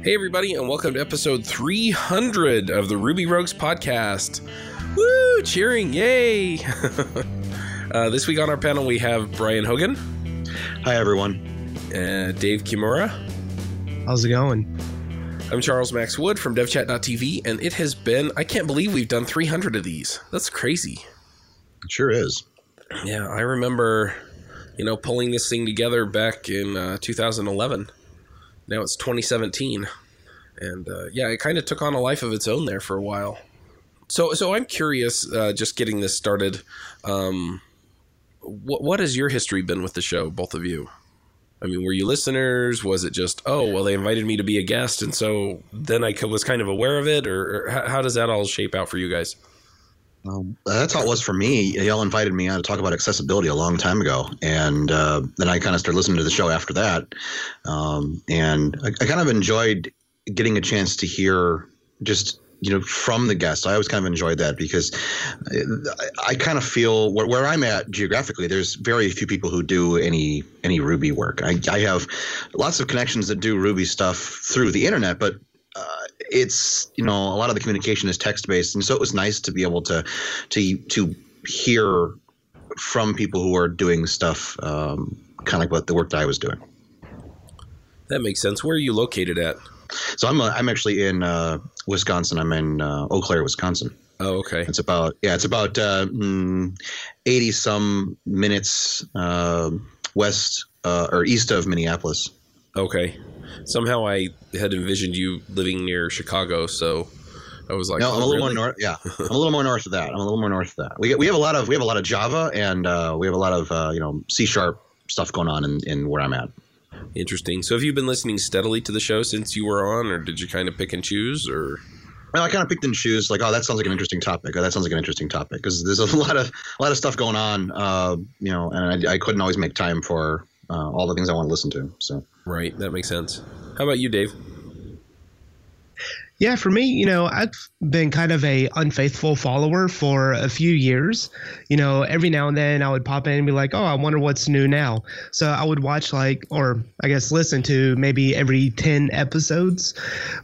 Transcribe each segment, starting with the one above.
Hey, everybody, and welcome to episode 300 of the Ruby Rogues podcast. Woo! Cheering! Yay! uh, this week on our panel, we have Brian Hogan, Hi, everyone. uh, Dave Kimura. How's it going? I'm Charles Max Wood from DevChat.tv, and it has been, I can't believe we've done 300 of these. That's crazy. It sure is. Yeah, I remember, you know, pulling this thing together back in uh, 2011. Now it's 2017, and uh, yeah, it kind of took on a life of its own there for a while. So, so I'm curious, uh, just getting this started. Um, what what has your history been with the show, both of you? I mean, were you listeners? Was it just, oh, well, they invited me to be a guest, and so then I was kind of aware of it, or, or how, how does that all shape out for you guys? Um, that's how it was for me. Y'all invited me on to talk about accessibility a long time ago, and uh, then I kind of started listening to the show after that. Um, and I, I kind of enjoyed getting a chance to hear just you know from the guests. I always kind of enjoyed that because I, I kind of feel where, where I'm at geographically. There's very few people who do any any Ruby work. I, I have lots of connections that do Ruby stuff through the internet, but uh, it's you know a lot of the communication is text based, and so it was nice to be able to to to hear from people who are doing stuff um, kind of like what the work that I was doing. That makes sense. Where are you located at? So I'm uh, I'm actually in uh, Wisconsin. I'm in uh, Eau Claire, Wisconsin. Oh, okay. It's about yeah, it's about uh, mm, eighty some minutes uh, west uh, or east of Minneapolis. Okay. Somehow I had envisioned you living near Chicago, so I was like, no, I'm oh, a little really? more north. Yeah, I'm a little more north of that. I'm a little more north of that. We we have a lot of we have a lot of Java and uh, we have a lot of uh, you know C sharp stuff going on in, in where I'm at. Interesting. So have you been listening steadily to the show since you were on, or did you kind of pick and choose, or? Well, I kind of picked and choose like, oh, that sounds like an interesting topic, or that sounds like an interesting topic, because there's a lot of a lot of stuff going on, uh, you know, and I, I couldn't always make time for uh, all the things I want to listen to. So Right, that makes sense. How about you, Dave? Yeah, for me, you know, I've been kind of a unfaithful follower for a few years. You know, every now and then I would pop in and be like, "Oh, I wonder what's new now." So I would watch like, or I guess listen to maybe every ten episodes.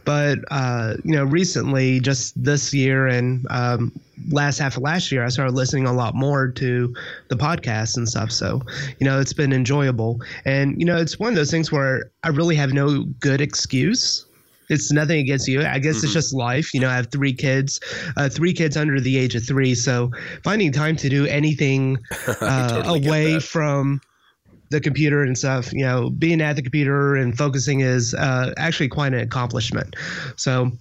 But uh, you know, recently, just this year and um, last half of last year, I started listening a lot more to the podcast and stuff. So, you know, it's been enjoyable. And, you know, it's one of those things where I really have no good excuse. It's nothing against you. I guess Mhm. it's just life. You know, I have three kids, uh, three kids under the age of three. So finding time to do anything uh, totally away from the computer and stuff, you know, being at the computer and focusing is uh, actually quite an accomplishment. So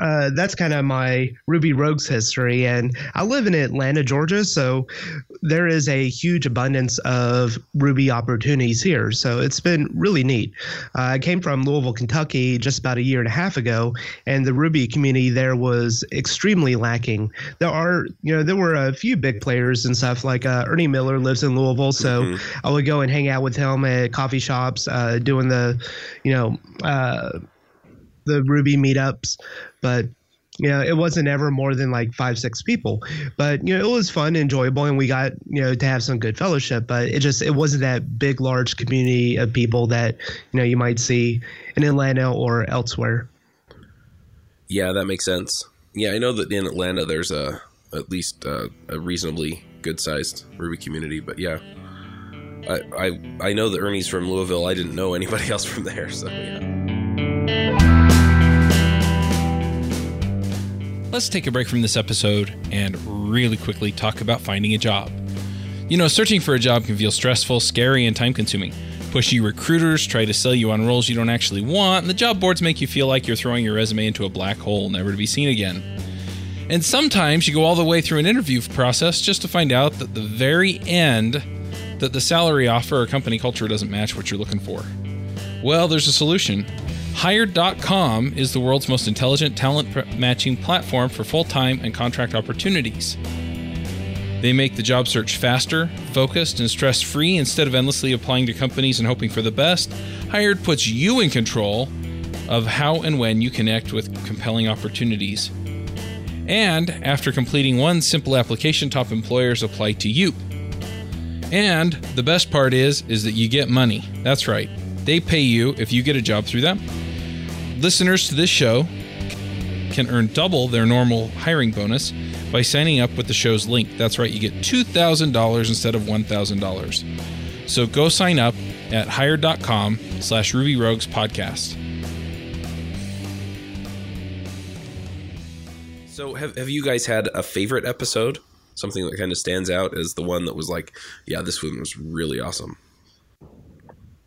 uh, that's kind of my Ruby Rogues history. And I live in Atlanta, Georgia. So there is a huge abundance of Ruby opportunities here. So it's been really neat. Uh, I came from Louisville, Kentucky just about a year and a half ago, and the Ruby community there was extremely lacking. There are, you know, there were a few big players and stuff like uh, Ernie Miller lives in Louisville. So Mhm. I would go and hang out with him at coffee shops, uh, doing the, you know, uh, the Ruby meetups, but you know, it wasn't ever more than like five, six people. But you know, it was fun, enjoyable, and we got you know to have some good fellowship. But it just it wasn't that big, large community of people that you know you might see in Atlanta or elsewhere. Yeah, that makes sense. Yeah, I know that in Atlanta there's a at least uh, a reasonably good sized Ruby community, but yeah. I, I I know that Ernie's from Louisville. I didn't know anybody else from there, so yeah. Let's take a break from this episode and really quickly talk about finding a job. You know, searching for a job can feel stressful, scary, and time consuming. Pushy recruiters try to sell you on roles you don't actually want, and the job boards make you feel like you're throwing your resume into a black hole, never to be seen again. And sometimes you go all the way through an interview process just to find out that the very end that the salary offer or company culture doesn't match what you're looking for. Well, there's a solution. Hired.com is the world's most intelligent talent matching platform for full time and contract opportunities. They make the job search faster, focused, and stress free instead of endlessly applying to companies and hoping for the best. Hired puts you in control of how and when you connect with compelling opportunities. And after completing one simple application, top employers apply to you. And the best part is is that you get money. That's right. They pay you if you get a job through them. Listeners to this show can earn double their normal hiring bonus by signing up with the show's link. That's right, you get $2,000 instead of $1,000. So go sign up at hired.com slash Ruby Rogues podcast. So have have you guys had a favorite episode? Something that kind of stands out as the one that was like, yeah, this one was really awesome.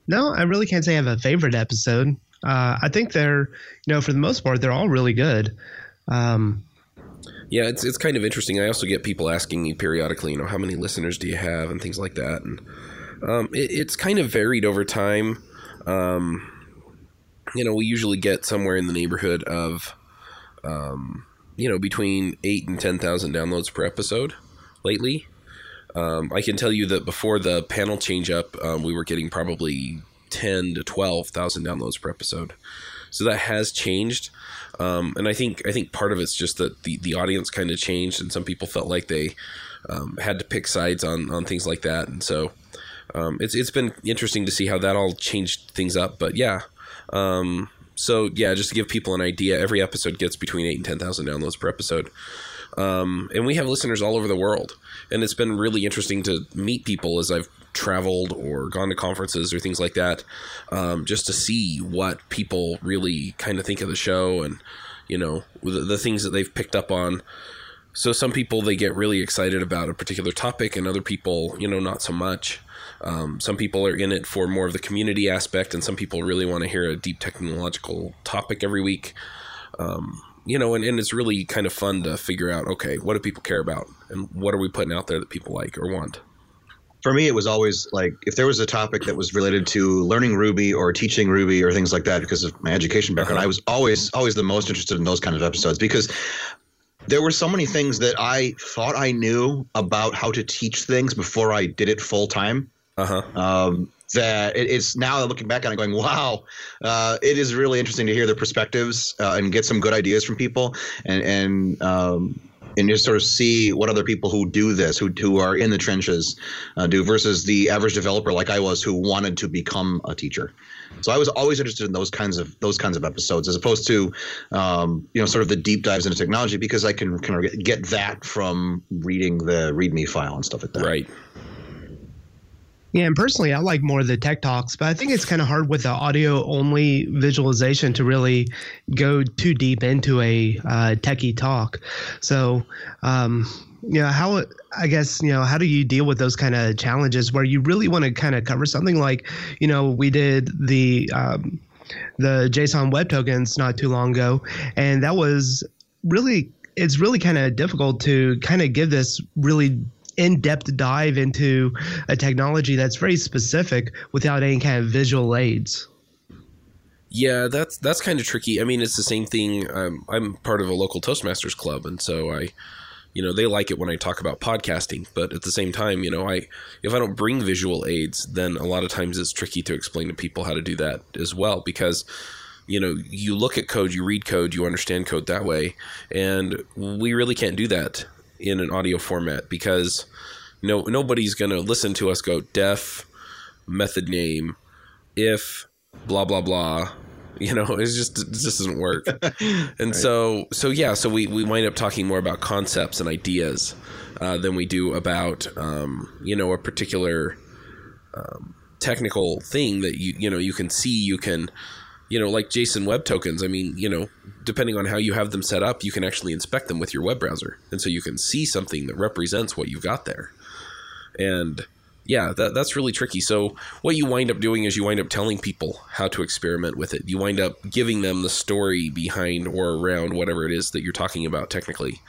No, I really can't say I have a favorite episode. Uh, I think they're, you know, for the most part, they're all really good. Um, Yeah, it's it's kind of interesting. I also get people asking me periodically, you know, how many listeners do you have and things like that, and um, it, it's kind of varied over time. Um, you know, we usually get somewhere in the neighborhood of, um, you know, between eight and ten thousand downloads per episode lately. Um, I can tell you that before the panel change up, um, we were getting probably ten to twelve thousand downloads per episode. So that has changed, um, and I think I think part of it's just that the, the audience kind of changed, and some people felt like they um, had to pick sides on, on things like that, and so um, it's it's been interesting to see how that all changed things up. But yeah, um, so yeah, just to give people an idea, every episode gets between eight and ten thousand downloads per episode. Um, and we have listeners all over the world, and it's been really interesting to meet people as I've traveled or gone to conferences or things like that, um, just to see what people really kind of think of the show and you know the, the things that they've picked up on. So some people they get really excited about a particular topic, and other people, you know, not so much. Um, some people are in it for more of the community aspect, and some people really want to hear a deep technological topic every week. Um, you know, and, and it's really kind of fun to figure out okay, what do people care about, and what are we putting out there that people like or want. For me, it was always like if there was a topic that was related to learning Ruby or teaching Ruby or things like that, because of my education background, Uh-huh. I was always always the most interested in those kind of episodes because there were so many things that I thought I knew about how to teach things before I did it full time. Uh huh. Um, that it, it's now looking back on it, going, wow, uh, it is really interesting to hear their perspectives uh, and get some good ideas from people, and and um, and just sort of see what other people who do this, who who are in the trenches, uh, do versus the average developer like I was, who wanted to become a teacher. So I was always interested in those kinds of those kinds of episodes, as opposed to, um, you know, sort of the deep dives into technology, because I can kind of get that from reading the README file and stuff like that. Right. Yeah, and personally, I like more of the tech talks, but I think it's kind of hard with the audio only visualization to really go too deep into a uh, techie talk. So, um, you know, how I guess you know how do you deal with those kind of challenges where you really want to kind of cover something like, you know, we did the um, the JSON web tokens not too long ago, and that was really it's really kind of difficult to kind of give this really in-depth dive into a technology that's very specific without any kind of visual aids. Yeah, that's that's kind of tricky. I mean, it's the same thing. Um, I'm part of a local Toastmasters club, and so I, you know, they like it when I talk about podcasting. But at the same time, you know, I if I don't bring visual aids, then a lot of times it's tricky to explain to people how to do that as well because. You know, you look at code, you read code, you understand code that way, and we really can't do that in an audio format because no nobody's going to listen to us go def method name if blah blah blah. You know it's just it just doesn't work. And so so yeah so we we wind up talking more about concepts and ideas uh, than we do about um, you know a particular um, technical thing that you you know you can see you can you know like json web tokens i mean you know depending on how you have them set up you can actually inspect them with your web browser. And so you can see something that represents what you've got there. And yeah that, that's really tricky. So what you wind up doing is you wind up telling people how to experiment with it. You wind up giving them the story behind or around whatever it is that you're talking about technically.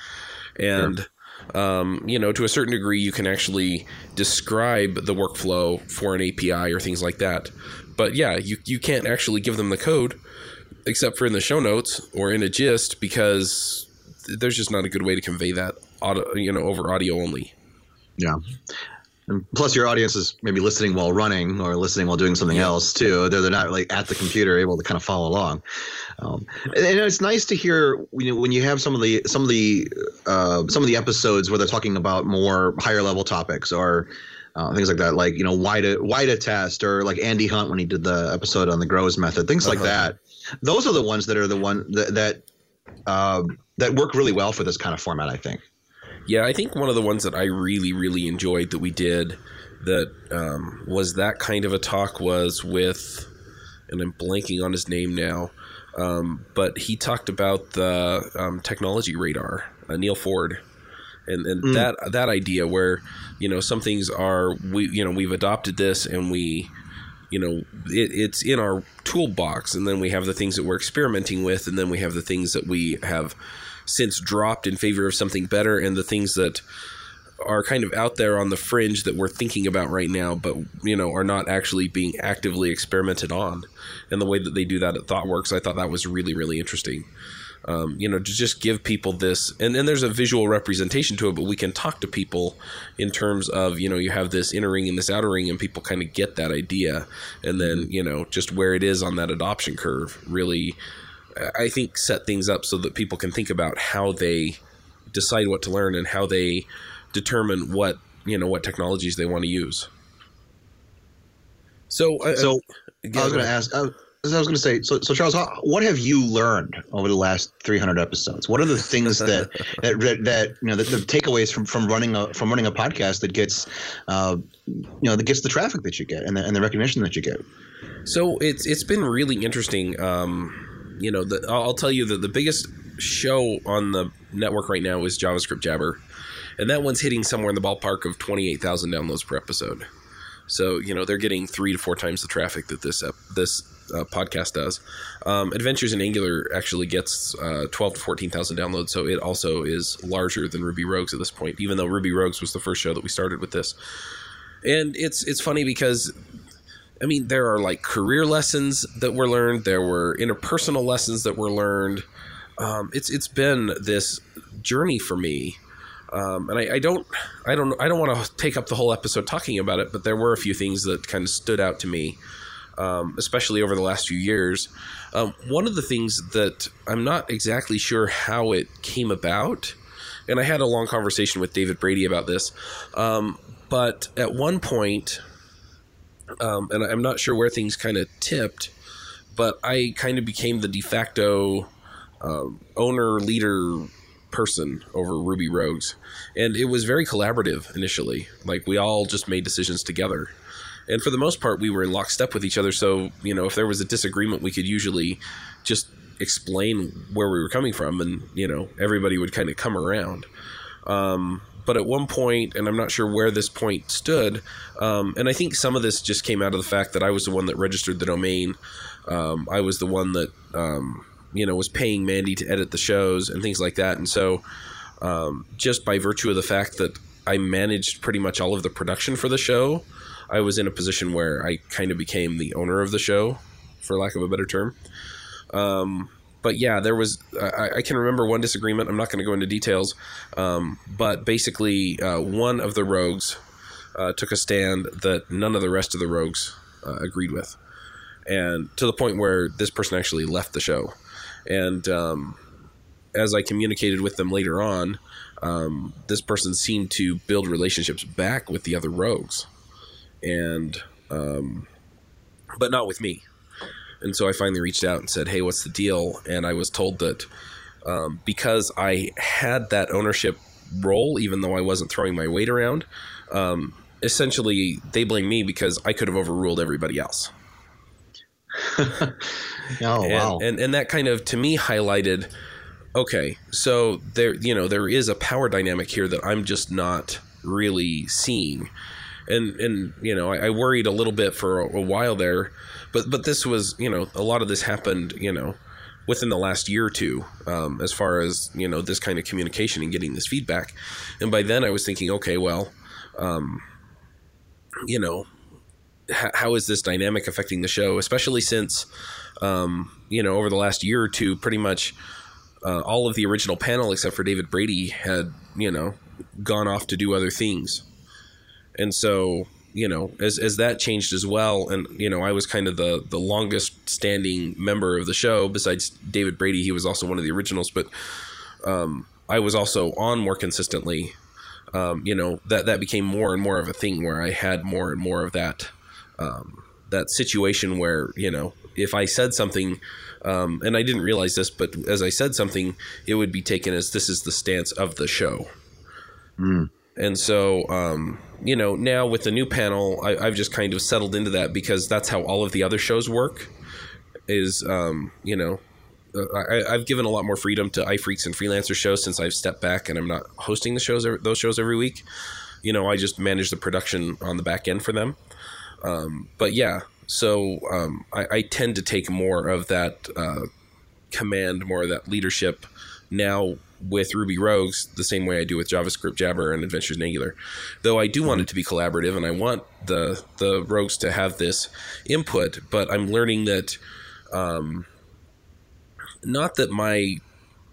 And um, you know to a certain degree you can actually describe the workflow for an api or things like that but yeah you, you can't actually give them the code except for in the show notes or in a gist because there's just not a good way to convey that audio, you know over audio only Yeah. And plus, your audience is maybe listening while running or listening while doing something else too. They're, they're not like at the computer able to kind of follow along. Um, and, and it's nice to hear you know, when you have some of the some of the uh, some of the episodes where they're talking about more higher level topics or uh, things like that, like you know why to why to test, or like Andy Hunt when he did the episode on the Grows method, things like Uh-huh. that. Those are the ones that are the one that that uh, that work really well for this kind of format. I think. Yeah, I think one of the ones that I really, really enjoyed that we did that um, was that kind of a talk was with, and I'm blanking on his name now, um, but he talked about the um, technology radar, uh, Neal Ford. And, and Mm. that that idea where you know some things are we you know we've adopted this and we you know it, it's in our toolbox. And then we have the things that we're experimenting with. And then we have the things that we have since dropped in favor of something better and the things that are kind of out there on the fringe that we're thinking about right now but you know are not actually being actively experimented on. And the way that they do that at thoughtworks i thought that was really really interesting um, you know, to just give people this, and then there's a visual representation to it, but we can talk to people in terms of, you know, you have this inner ring and this outer ring, and people kind of get that idea, and then, you know, just where it is on that adoption curve really, I think, set things up so that people can think about how they decide what to learn and how they determine what, you know, what technologies they want to use. So, uh, So I was going to ask. Uh, I was going to say. So, so Charles, how, what have you learned over the last 300 episodes? What are the things that that, that, that you know the, the takeaways from, from running a from running a podcast that gets, uh, you know, that gets the traffic that you get and the, and the recognition that you get? So it's it's been really interesting. Um, you know, the, I'll tell you that the biggest show on the network right now is JavaScript Jabber, and that one's hitting somewhere in the ballpark of twenty eight thousand downloads per episode. So you know they're getting three to four times the traffic that this this uh, podcast does. Um, Adventures in Angular actually gets uh, twelve to fourteen thousand downloads, so it also is larger than Ruby Rogues at this point. Even though Ruby Rogues was the first show that we started with this, and it's it's funny because I mean, there are like career lessons that were learned. There were interpersonal lessons that were learned. Um, it's it's been this journey for me, um, and I, I don't I don't I don't want to take up the whole episode talking about it, but there were a few things that kind of stood out to me, um, especially over the last few years. Um, one of the things that I'm not exactly sure how it came about, and I had a long conversation with David Brady about this, um, but at one point um, and I'm not sure where things kind of tipped, but I kind of became the de facto um, owner, leader person over Ruby Rogues, and it was very collaborative initially. Like we all just made decisions together, and for the most part, we were in lockstep with each other. So you know, if there was a disagreement, we could usually just explain where we were coming from, and you know, everybody would kind of come around. Um, but at one point, and I'm not sure where this point stood, um, and I think some of this just came out of the fact that I was the one that registered the domain. Um, I was the one that um, you know was paying Mandy to edit the shows and things like that, and so um, just by virtue of the fact that I managed pretty much all of the production for the show, I was in a position where I kind of became the owner of the show, for lack of a better term. Um, but yeah, there was. I, I can remember one disagreement. I'm not going to go into details, um, but basically, uh, one of the rogues uh, took a stand that none of the rest of the rogues uh, agreed with, and to the point where this person actually left the show. And um, as I communicated with them later on, um, this person seemed to build relationships back with the other rogues, and um, but not with me. And so I finally reached out and said, "Hey, what's the deal?" And I was told that um, because I had that ownership role, even though I wasn't throwing my weight around, um, essentially they blame me because I could have overruled everybody else. Oh and, wow! and and that kind of to me highlighted okay so there you know there is a power dynamic here that i'm just not really seeing and and you know i, I worried a little bit for a, a while there. But but this was you know a lot of this happened you know within the last year or two um, as far as you know this kind of communication and getting this feedback. And by then i was thinking okay well um, you know h- how is this dynamic affecting the show? Especially since um, you know over the last year or two pretty much uh, all of the original panel except for david brady had you know gone off to do other things and so you know as, as that changed as well and you know i was kind of the the longest standing member of the show besides david brady he was also one of the originals but um, i was also on more consistently um, you know that that became more and more of a thing where I had more and more of that um, that situation where you know if I said something. Um, and I didn't realize this, but as I said something, it would be taken as this is the stance of the show. And so, um, you know, now with the new panel, I, I've just kind of settled into that because that's how all of the other shows work. Is um, you know, uh, I, I've given a lot more freedom to iPhreaks and freelancer shows since I've stepped back and I'm not hosting the shows those shows every week. You know, I just manage the production on the back end for them. Um, but yeah, so um, I, I tend to take more of that uh, command, more of that leadership now with Ruby Rogues the same way I do with JavaScript Jabber and Adventures in Angular. Though I do want it to be collaborative and I want the the rogues to have this input, but I'm learning that um, not that my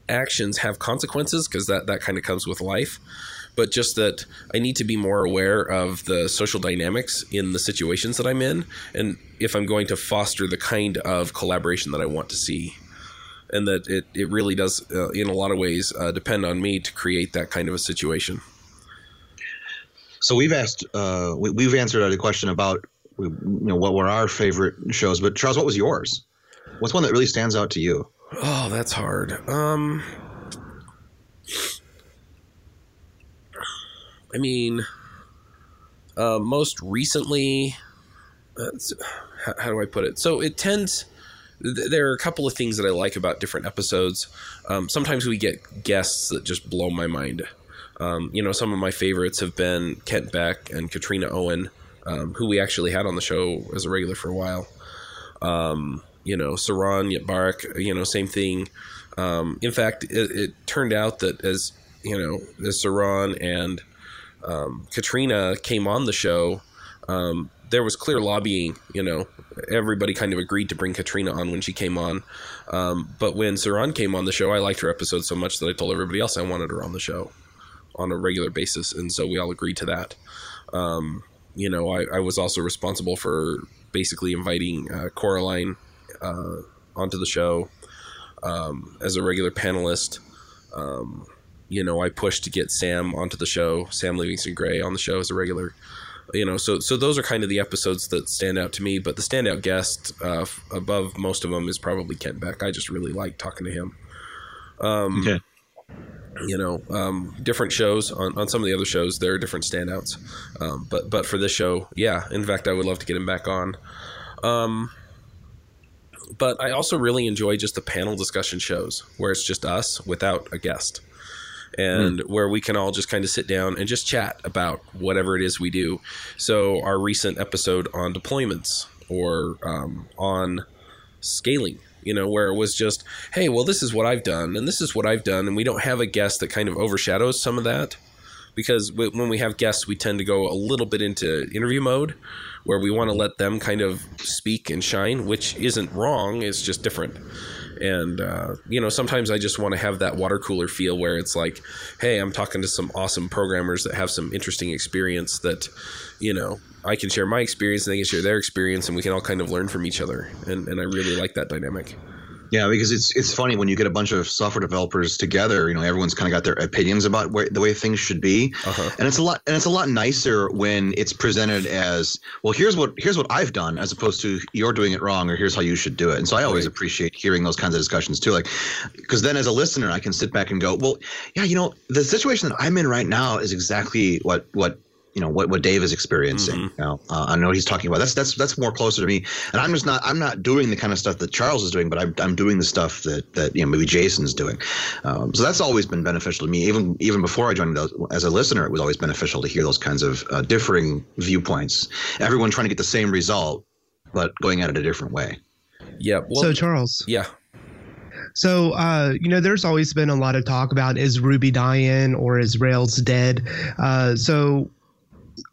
actions have consequences because that that kind of comes with life but just that I need to be more aware of the social dynamics in the situations that I'm in, and if I'm going to foster the kind of collaboration that I want to see, and that it, it really does, uh, in a lot of ways, uh, depend on me to create that kind of a situation. So we've asked, uh, we, we've answered a question about, you know, what were our favorite shows. But Charles, what was yours? What's one that really stands out to you? Oh, that's hard. Um, I mean, uh, most recently, how, how do I put it? So it tends. Th- There are a couple of things that I like about different episodes. Um, sometimes we get guests that just blow my mind. Um, you know, some of my favorites have been Kent Beck and Katrina Owen, um, who we actually had on the show as a regular for a while. Um, you know, Saron Yitbarek, you know, same thing. Um, in fact, it, it turned out that as you know, as Saron and um, Katrina came on the show, um, there was clear lobbying. You know, everybody kind of agreed to bring Katrina on when she came on. Um, but when Saron came on the show, I liked her episode so much that I told everybody else I wanted her on the show on a regular basis, and so we all agreed to that. Um, you know, I, I was also responsible for basically inviting uh, Coraline uh, onto the show um, as a regular panelist. Um, you know, I pushed to get Sam onto the show, Sam Livingston Gray on the show as a regular. You know, so so those are kind of the episodes that stand out to me. But the standout guest uh, f- above most of them is probably Kent Beck. I just really like talking to him. Um, Okay. You know, um, different shows on, on some of the other shows there are different standouts. Um, but but for this show, yeah. In fact, I would love to get him back on. Um, but I also really enjoy just the panel discussion shows where it's just us without a guest and where we can all just kind of sit down and just chat about whatever it is we do. So, our recent episode on deployments or um, on scaling, you know, where it was just, hey, well, this is what I've done and this is what I've done. And we don't have a guest that kind of overshadows some of that because w- when we have guests, we tend to go a little bit into interview mode where we want to let them kind of speak and shine, which isn't wrong, it's just different. And, uh, you know, sometimes I just want to have that water cooler feel where it's like, hey, I'm talking to some awesome programmers that have some interesting experience that, you know, I can share my experience and they can share their experience and we can all kind of learn from each other. And, and I really like that dynamic. Yeah, because it's it's funny when you get a bunch of software developers together. You know, everyone's kind of got their opinions about where, the way things should be, Uh-huh. and it's a lot and it's a lot nicer when it's presented as well. Here's what here's what I've done, as opposed to you're doing it wrong or here's how you should do it. And so I always Right. appreciate hearing those kinds of discussions too. Like, because then as a listener, I can sit back and go, well, yeah, you know, the situation that I'm in right now is exactly what what you know what, what Dave is experiencing. Mhm. You know, uh, I know what he's talking about. That's that's that's more closer to me. And I'm just not I'm not doing the kind of stuff that Charles is doing, but I'm I'm doing the stuff that that you know maybe Jason's doing. Um, so that's always been beneficial to me. Even even before I joined those, as a listener, it was always beneficial to hear those kinds of uh, differing viewpoints. Everyone trying to get the same result, but going at it a different way. Yeah. Well, so Charles, yeah. So, uh, you know, there's always been a lot of talk about is Ruby dying or is Rails dead? Uh, so,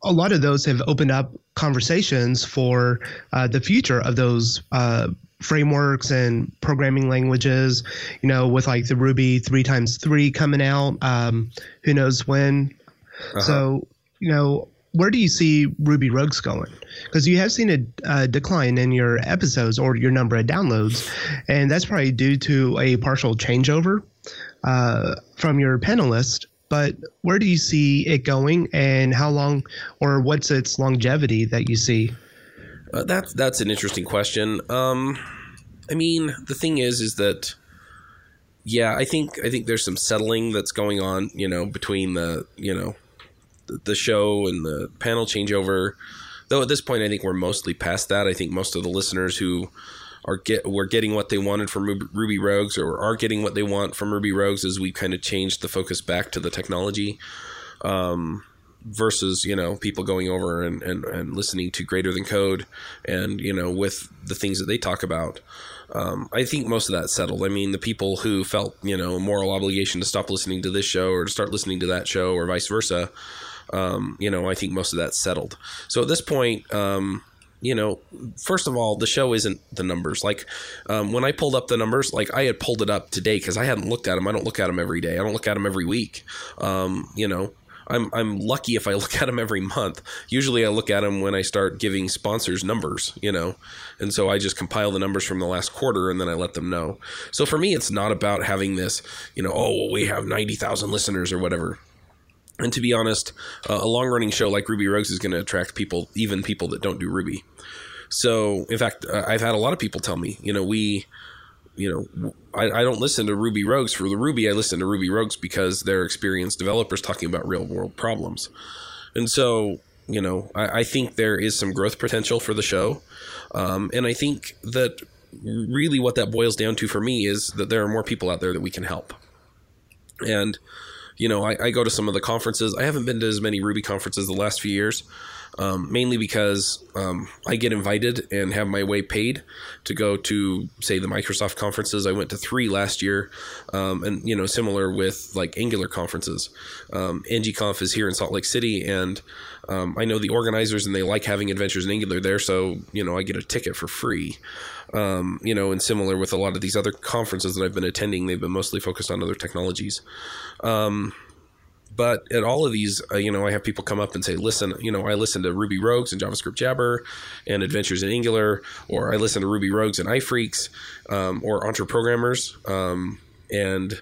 a lot of those have opened up conversations for uh, the future of those uh, frameworks and programming languages. You know, with like the Ruby three times three coming out, um, who knows when? Uh-huh. So, you know, where do you see Ruby Rogues going? Because you have seen a, decline in your episodes or your number of downloads, and that's probably due to a partial changeover uh, from your panelist but where do you see it going, and how long, or what's its longevity that you see? Uh, that's that's an interesting question. Um, I mean, the thing is, is that yeah, I think I think there's some settling that's going on, you know, between the you know the, the show and the panel changeover. Though at this point, I think we're mostly past that. I think most of the listeners who are get were getting what they wanted from Ruby, Rogues or are getting what they want from Ruby Rogues as we kind of changed the focus back to the technology. Um, versus you know people going over and, and, and listening to greater than code and you know with the things that they talk about. Um, i think most of that settled. I mean the people who felt you know a moral obligation to stop listening to this show or to start listening to that show or vice versa um, you know i think most of that settled. So at this point um, you know, first of all, the show isn't the numbers. Like um, when I pulled up the numbers, like I had pulled it up today because I hadn't looked at them. I don't look at them every day. I don't look at them every week. Um, you know, I'm I'm lucky if I look at them every month. Usually I look at them when I start giving sponsors numbers, you know. And so I just compile the numbers from the last quarter and then I let them know. So for me it's not about having this, you know, oh, we have 90,000 listeners or whatever. And to be honest, uh, a long running show like Ruby Rogues is going to attract people, even people that don't do Ruby. So, in fact, uh, I've had a lot of people tell me, you know, we you know, I, I don't listen to Ruby Rogues for the Ruby. I listen to Ruby Rogues because they're experienced developers talking about real world problems. And so, you know, I, I think there is some growth potential for the show. Um, and I think that really what that boils down to for me is that there are more people out there that we can help. And, you know, I, I go to some of the conferences. I haven't been to as many Ruby conferences the last few years um, mainly because um, I get invited and have my way paid to go to, say, the Microsoft conferences. I went to three last year, um, and you know, similar with like Angular conferences. Um, NGConf is here in Salt Lake City, and um, I know the organizers, and they like having adventures in Angular there, so you know, I get a ticket for free. Um, you know, and similar with a lot of these other conferences that I've been attending, they've been mostly focused on other technologies. Um, but at all of these, uh, you know, I have people come up and say, listen, you know, I listen to Ruby Rogues and JavaScript Jabber and Adventures in Angular, or I listen to Ruby Rogues and iPhreaks, um, or Entreprogrammers. Um, and,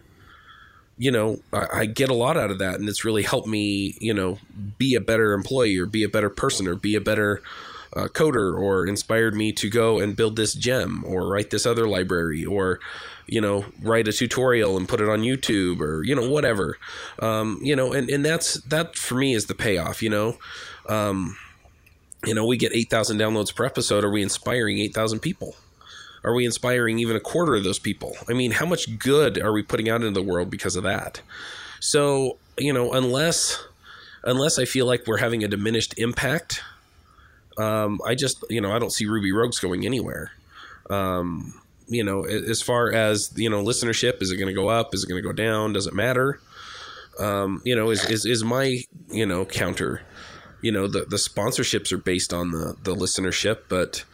you know, I, I, get a lot out of that. And it's really helped me, you know, be a better employee or be a better person or be a better uh, coder or inspired me to go and build this gem or write this other library or, you know, write a tutorial and put it on YouTube or, you know, whatever. Um, you know, and, and that's, that for me is the payoff, you know. Um, you know, we get 8,000 downloads per episode. Are we inspiring 8,000 people? Are we inspiring even a quarter of those people? I mean, how much good are we putting out into the world because of that? So, you know, unless unless I feel like we're having a diminished impact, um, I just, you know, I don't see Ruby Rogues going anywhere. Um, you know, as far as you know, listenership is it going to go up? Is it going to go down? Does it matter? Um, you know, is, is is my you know counter? You know, the the sponsorships are based on the the listenership, but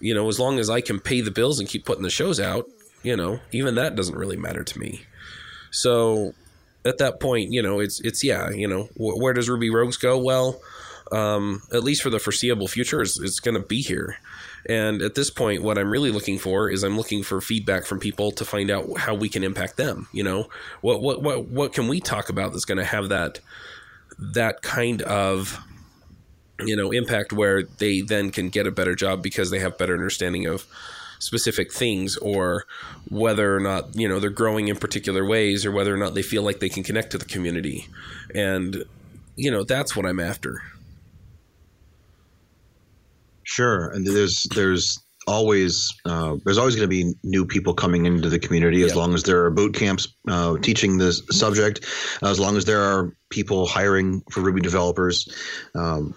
you know, as long as I can pay the bills and keep putting the shows out, you know, even that doesn't really matter to me. So at that point, you know, it's it's yeah, you know, wh- where does Ruby Rogues go? Well, um, at least for the foreseeable future, is it's going to be here. And at this point, what I'm really looking for is I'm looking for feedback from people to find out how we can impact them. You know, what what what what can we talk about that's going to have that that kind of you know impact where they then can get a better job because they have better understanding of specific things or whether or not you know they're growing in particular ways or whether or not they feel like they can connect to the community and you know that's what i'm after Sure, and there's there's always uh, there's always going to be new people coming into the community as long as there are boot camps uh, teaching this subject, as long as there are people hiring for Ruby developers. Um,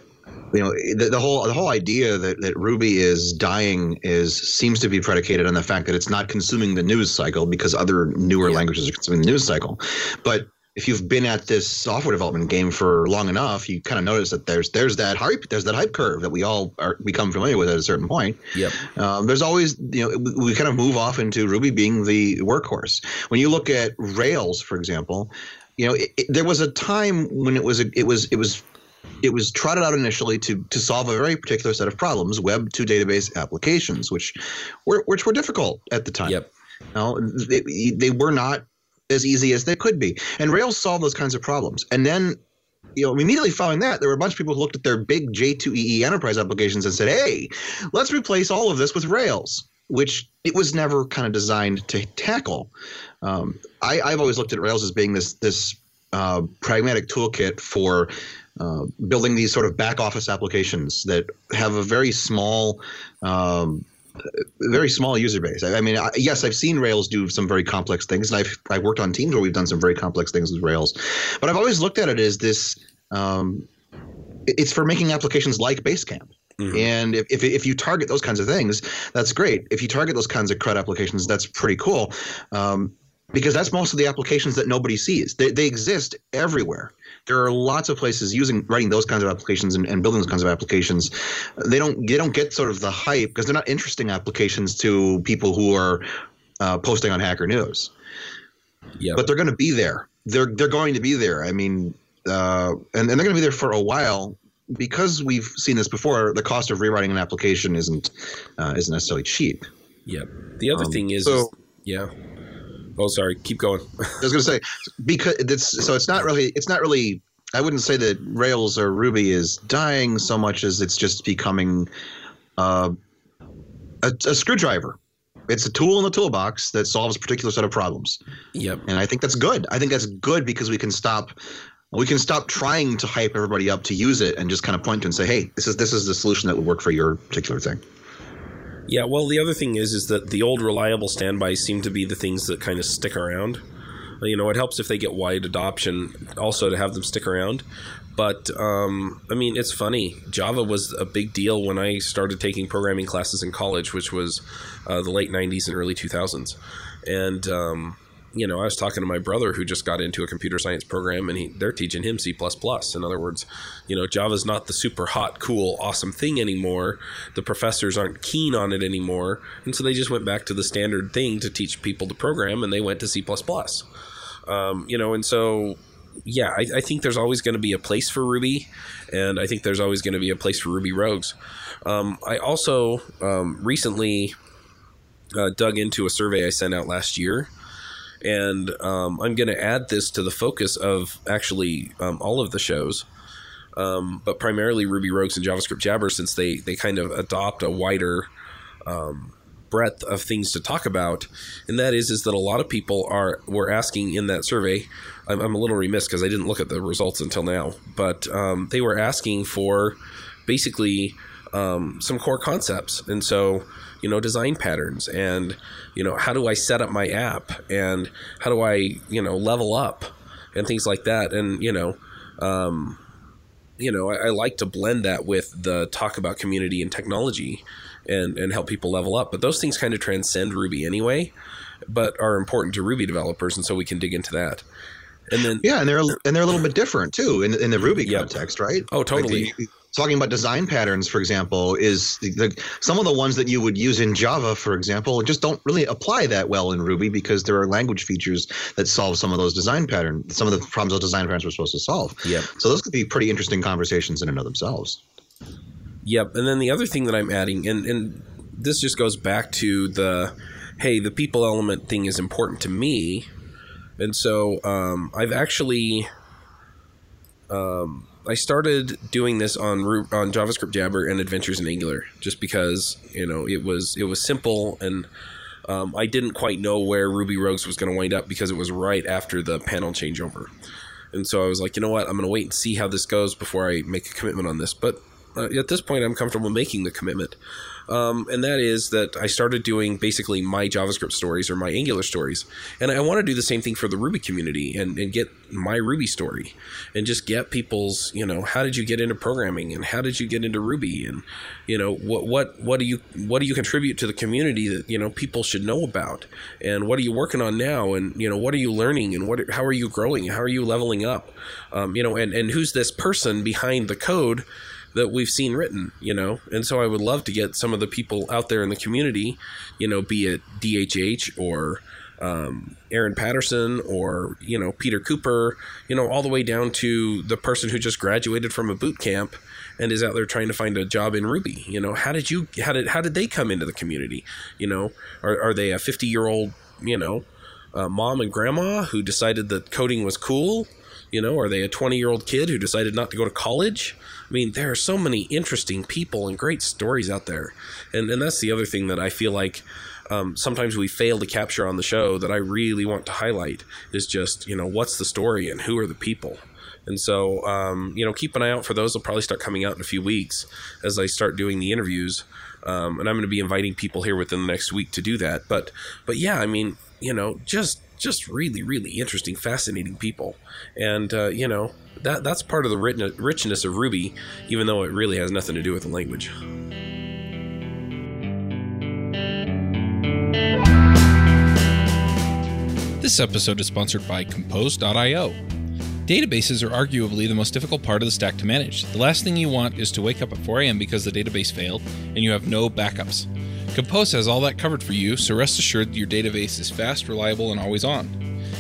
you know the, the, whole the whole idea that, that Ruby is dying is seems to be predicated on the fact that it's not consuming the news cycle because other newer yeah. languages are consuming the news cycle. But if you've been at this software development game for long enough, you kind of notice that there's there's that hype there's that hype curve that we all are become familiar with at a certain point. Yep. Um, there's always you know we kind of move off into Ruby being the workhorse. When you look at Rails, for example, you know it, it, there was a time when it was a, it was it was it was trotted out initially to to solve a very particular set of problems, web to database applications, which were which were difficult at the time. Yep. Now, they, they were not as easy as they could be. And Rails solved those kinds of problems. And then you know, immediately following that, there were a bunch of people who looked at their big J2EE enterprise applications and said, "Hey, let's replace all of this with Rails," which it was never kind of designed to tackle. Um, I, have always looked at Rails as being this this uh, pragmatic toolkit for uh, building these sort of back office applications that have a very small um, very small user base. I, I mean, I, yes, I've seen Rails do some very complex things, and I've I've worked on teams where we've done some very complex things with Rails, but I've always looked at it as this. Um, it's for making applications like Basecamp. Mm-hmm. And if, if, if, you target those kinds of things, that's great. If you target those kinds of CRUD applications, that's pretty cool. Um, because that's most of the applications that nobody sees. They, they exist everywhere there are lots of places using writing those kinds of applications and, and building those kinds of applications. They don't they don't get sort of the hype because they're not interesting applications to people who are uh, posting on Hacker News. Yeah, but they're going to be there. They're they're going to be there. I mean, uh, and, and they're going to be there for a while because we've seen this before. The cost of rewriting an application isn't uh, isn't necessarily cheap. Yeah. The other um, thing is, so, is yeah. Oh, sorry. Keep going. I was going to say because it's so it's not really it's not really. I wouldn't say that Rails or Ruby is dying so much as it's just becoming uh, a, a screwdriver. It's a tool in the toolbox that solves a particular set of problems. Yep. And I think that's good. I think that's good because we can stop we can stop trying to hype everybody up to use it and just kind of point to and say, hey, this is this is the solution that would work for your particular thing. Yeah, well, the other thing is, is that the old reliable standbys seem to be the things that kind of stick around. You know, it helps if they get wide adoption, also to have them stick around. But um, I mean, it's funny. Java was a big deal when I started taking programming classes in college, which was uh, the late '90s and early 2000s, and um, you know, I was talking to my brother who just got into a computer science program, and he, they're teaching him C++. In other words, you know, Java's not the super hot, cool, awesome thing anymore. The professors aren't keen on it anymore, and so they just went back to the standard thing to teach people to program, and they went to C++. Um, you know, and so yeah, I, I think there's always going to be a place for Ruby, and I think there's always going to be a place for Ruby Rogues. Um, I also um, recently uh, dug into a survey I sent out last year and um, I'm going to add this to the focus of actually um, all of the shows, um, but primarily Ruby Rogues and JavaScript Jabber, since they they kind of adopt a wider um, breadth of things to talk about, and that is is that a lot of people are were asking in that survey. I'm, I'm a little remiss because I didn't look at the results until now, but um, they were asking for basically um, some core concepts, and so you know design patterns and you know how do I set up my app and how do I you know level up and things like that. And you know um, you know I, I like to blend that with the talk about community and technology and and help people level up. But those things kind of transcend Ruby anyway but are important to Ruby developers and so we can dig into that. And then yeah and they're and they're a little bit different too in, in the ruby yep. context right? Oh totally. like the, talking about design patterns, for example, is the, the, some of the ones that you would use in Java, for example, just don't really apply that well in Ruby because there are language features that solve some of those design patterns, some of the problems those design patterns were supposed to solve. Yeah. So those could be pretty interesting conversations in and of themselves. Yep. And then the other thing that I'm adding, and, and this just goes back to the, hey, the people element thing is important to me. And so um, I've actually um, I started doing this on on JavaScript Jabber and Adventures in Angular just because you know it was it was simple and um, I didn't quite know where Ruby Rogues was going to wind up because it was right after the panel changeover, and so I was like, you know what, I'm going to wait and see how this goes before I make a commitment on this. But uh, at this point, I'm comfortable making the commitment um, and that is that I started doing basically my JavaScript stories or my Angular stories, and I want to do the same thing for the Ruby community and, and get my Ruby story, and just get people's you know how did you get into programming and how did you get into Ruby? And you know what what what do you what do you contribute to the community that you know people should know about? And what are you working on now? And you know what are you learning? And what how are you growing? How are you leveling up? Um, you know and and who's this person behind the code that we've seen written, you know. And so I would love to get some of the people out there in the community, you know, be it DHH or um, Aaron Patterson or you know Peter Cooper, you know, all the way down to the person who just graduated from a boot camp and is out there trying to find a job in Ruby. You know, how did you how did how did they come into the community? You know, are are they a fifty year old you know uh, mom and grandma who decided that coding was cool? You know, are they a 20 year old kid who decided not to go to college? I mean, there are so many interesting people and great stories out there. And, and that's the other thing that I feel like um, sometimes we fail to capture on the show that I really want to highlight is just, you know, what's the story and who are the people? And so, um, you know, keep an eye out for those. They'll probably start coming out in a few weeks as I start doing the interviews. Um, and I'm going to be inviting people here within the next week to do that. But, but yeah, I mean, you know, just just really, really interesting, fascinating people, and uh, you know that that's part of the richness of Ruby, even though it really has nothing to do with the language. This episode is sponsored by Compose.io. Databases are arguably the most difficult part of the stack to manage. The last thing you want is to wake up at 4 a.m. because the database failed and you have no backups. Compose has all that covered for you, so rest assured your database is fast, reliable, and always on.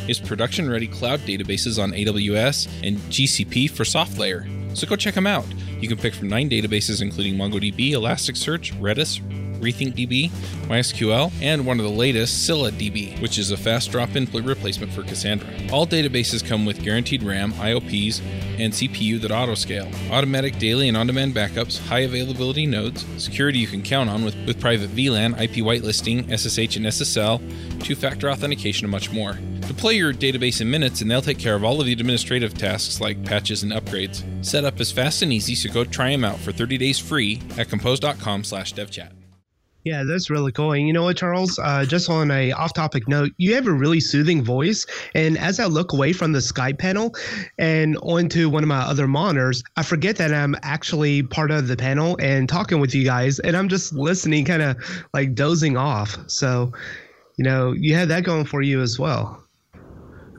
It's production ready cloud databases on AWS and GCP for SoftLayer, so go check them out. You can pick from nine databases including MongoDB, Elasticsearch, Redis, RethinkDB, MySQL, and one of the latest, ScyllaDB, which is a fast drop-in replacement for Cassandra. All databases come with guaranteed RAM, IOPs, and CPU that auto-scale, automatic daily and on-demand backups, high availability nodes, security you can count on with, with private VLAN, IP whitelisting, SSH and SSL, two-factor authentication, and much more. Deploy your database in minutes and they'll take care of all of the administrative tasks like patches and upgrades. Setup is fast and easy, so go try them out for 30 days free at compose.com slash devchat. Yeah, that's really cool. And you know what, Charles? Uh, just on a off-topic note, you have a really soothing voice. And as I look away from the Skype panel and onto one of my other monitors, I forget that I'm actually part of the panel and talking with you guys, and I'm just listening, kind of like dozing off. So, you know, you had that going for you as well.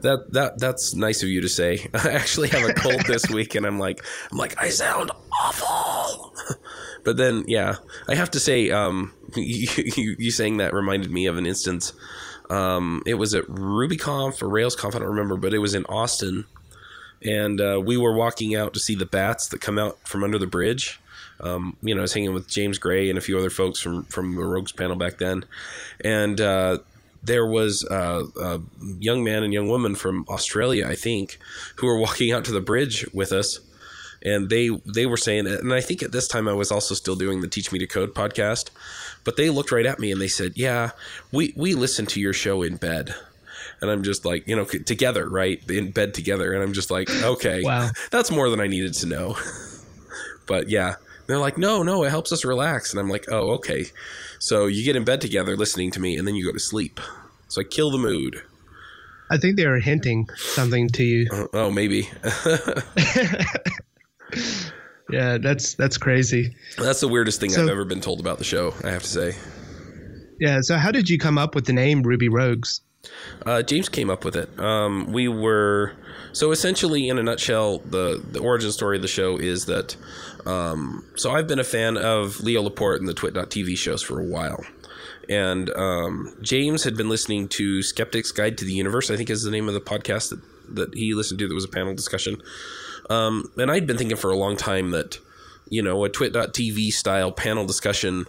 That that that's nice of you to say. I actually have a cold this week, and I'm like, I'm like, I sound awful. But then, yeah, I have to say, um, you, you, you, saying that reminded me of an instance. Um, it was at RubyConf or RailsConf, I don't remember, but it was in Austin. And uh, we were walking out to see the bats that come out from under the bridge. Um, you know, I was hanging with James Gray and a few other folks from, from the Rogues panel back then. And uh, there was uh, a young man and young woman from Australia, I think, who were walking out to the bridge with us and they they were saying and I think at this time I was also still doing the Teach Me to Code podcast, but they looked right at me and they said, "Yeah, we we listen to your show in bed." And I'm just like, you know, together, right? In bed together. And I'm just like, okay, wow. that's more than I needed to know. but yeah, they're like, no, no, it helps us relax. And I'm like, oh, okay. So you get in bed together listening to me and then you go to sleep. So I kill the mood. I think they are hinting something to you. Uh, oh, maybe. yeah, that's that's crazy. That's the weirdest thing so, I've ever been told about the show. I have to say. Yeah. So, how did you come up with the name Ruby Rogues? Uh, James came up with it. Um, we were so essentially, in a nutshell, the the origin story of the show is that. Um, so I've been a fan of Leo Laporte and the Twit.tv shows for a while. And um, James had been listening to Skeptic's Guide to the Universe, I think is the name of the podcast that, that he listened to that was a panel discussion. Um, and I'd been thinking for a long time that, you know, a twit.tv style panel discussion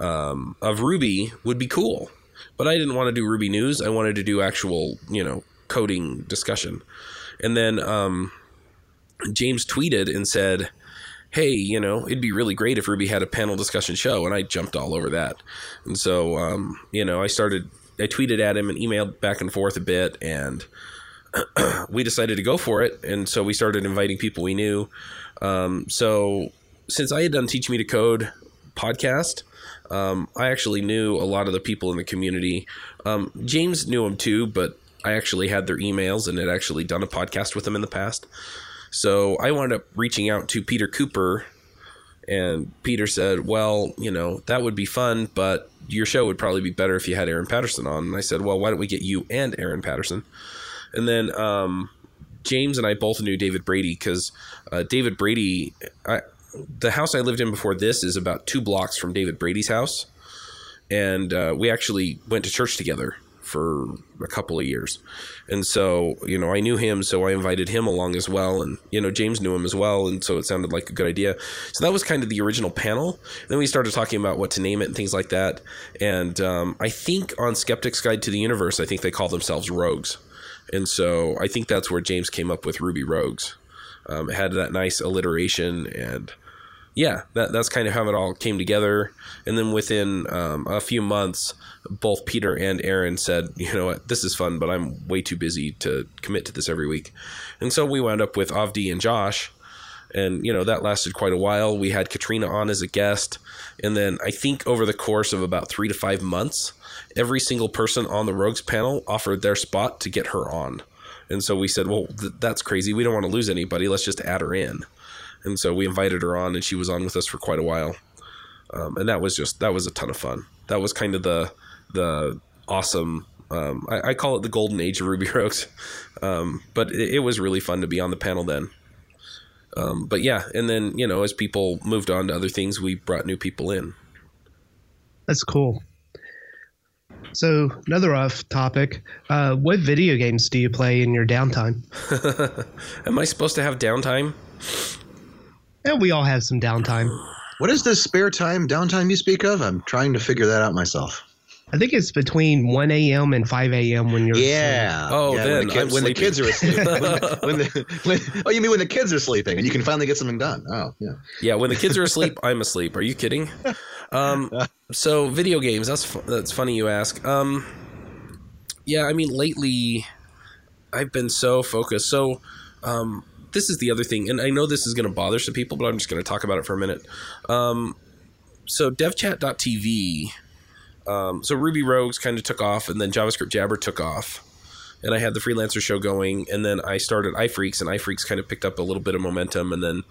um, of Ruby would be cool. But I didn't want to do Ruby news. I wanted to do actual, you know, coding discussion. And then um, James tweeted and said, hey, you know, it'd be really great if Ruby had a panel discussion show. And I jumped all over that. And so, um, you know, I started, I tweeted at him and emailed back and forth a bit. And we decided to go for it, and so we started inviting people we knew. Um, so since I had done Teach Me to Code podcast, um, I actually knew a lot of the people in the community. Um, James knew them too, but I actually had their emails and had actually done a podcast with them in the past. So I wound up reaching out to Peter Cooper, and Peter said, "Well, you know that would be fun, but your show would probably be better if you had Aaron Patterson on." And I said, "Well, why don't we get you and Aaron Patterson?" And then um, James and I both knew David Brady because uh, David Brady, I, the house I lived in before this is about two blocks from David Brady's house, and uh, we actually went to church together for a couple of years. And so, you know, I knew him, so I invited him along as well. And, you know, James knew him as well. And so it sounded like a good idea. So that was kind of the original panel. And then we started talking about what to name it and things like that. And um, I think on Skeptic's Guide to the Universe, I think they call themselves Rogues. And so I think that's where James came up with Ruby Rogues. Um, it had that nice alliteration and yeah, that, that's kind of how it all came together. And then within um, a few months, both Peter and Aaron said, you know what, this is fun, but I'm way too busy to commit to this every week. And so we wound up with Avdi and Josh. And, you know, that lasted quite a while. We had Katrina on as a guest. And then I think over the course of about three to five months, every single person on the Rogues panel offered their spot to get her on. And so we said, well, th- that's crazy. We don't want to lose anybody. Let's just add her in and so we invited her on, and she was on with us for quite a while. Um, and that was just that was a ton of fun. That was kind of the the awesome. Um, I, I, call it the golden age of Ruby Rogues, um, but it, it, was really fun to be on the panel then. Um, but yeah, and then you know as people moved on to other things, we brought new people in. That's cool. So another off topic. Uh, what video games do you play in your downtime? Am I supposed to have downtime? And we all have some downtime. What is this spare time downtime you speak of? I'm trying to figure that out myself. I think it's between 1 a.m. and 5 a.m. when you're yeah. Asleep. Oh, yeah, then when, the, kid, when the, kids are asleep. when the, when the, when, oh, you mean when the kids are sleeping and you can finally get something done? Oh, yeah. Yeah, when the kids are asleep, I'm asleep. Are you kidding? Um, so video games. That's that's funny you ask. Um, yeah, I mean lately, I've been so focused. So, um, this is the other thing, and I know this is going to bother some people, but I'm just going to talk about it for a minute. Um, so devchat.tv, um, so Ruby Rogues kind of took off, and then JavaScript Jabber took off, and I had the freelancer show going, and then I started iPhreaks, and iPhreaks kind of picked up a little bit of momentum, and then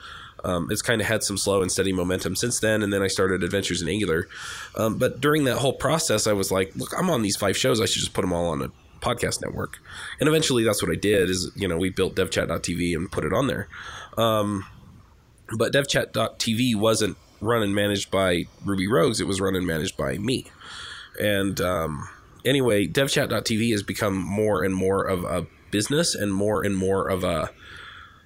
um, it's kind of had some slow and steady momentum since then, and then I started Adventures in Angular. Um, but during that whole process, I was like, look, I'm on these five shows. I should just put them all on a podcast network. And eventually that's what I did is, you know, we built devchat.tv and put it on there. Um, but devchat.tv wasn't run and managed by Ruby Rogues. It was run and managed by me. And um, anyway, devchat.tv has become more and more of a business and more and more of a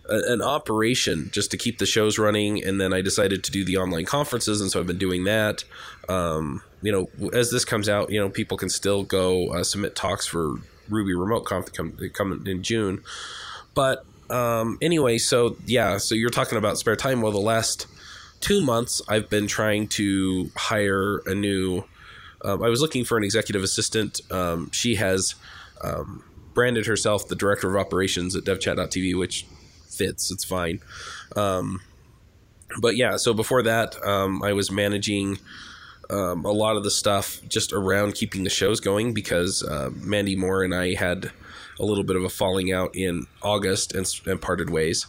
an operation just to keep the shows running and then i decided to do the online conferences and so i've been doing that um, you know, as this comes out, you know, people can still go uh, submit talks for Ruby Remote Conf come, come in June. But um, anyway, so yeah, so you're talking about spare time. Well, the last two months, I've been trying to hire a new. Um, I was looking for an executive assistant. Um, she has um, branded herself the director of operations at DevChat.tv, which fits. It's fine. Um, but yeah, so before that, um, I was managing um, a lot of the stuff just around keeping the shows going because uh, Mandy Moore and I had a little bit of a falling out in August and, and parted ways.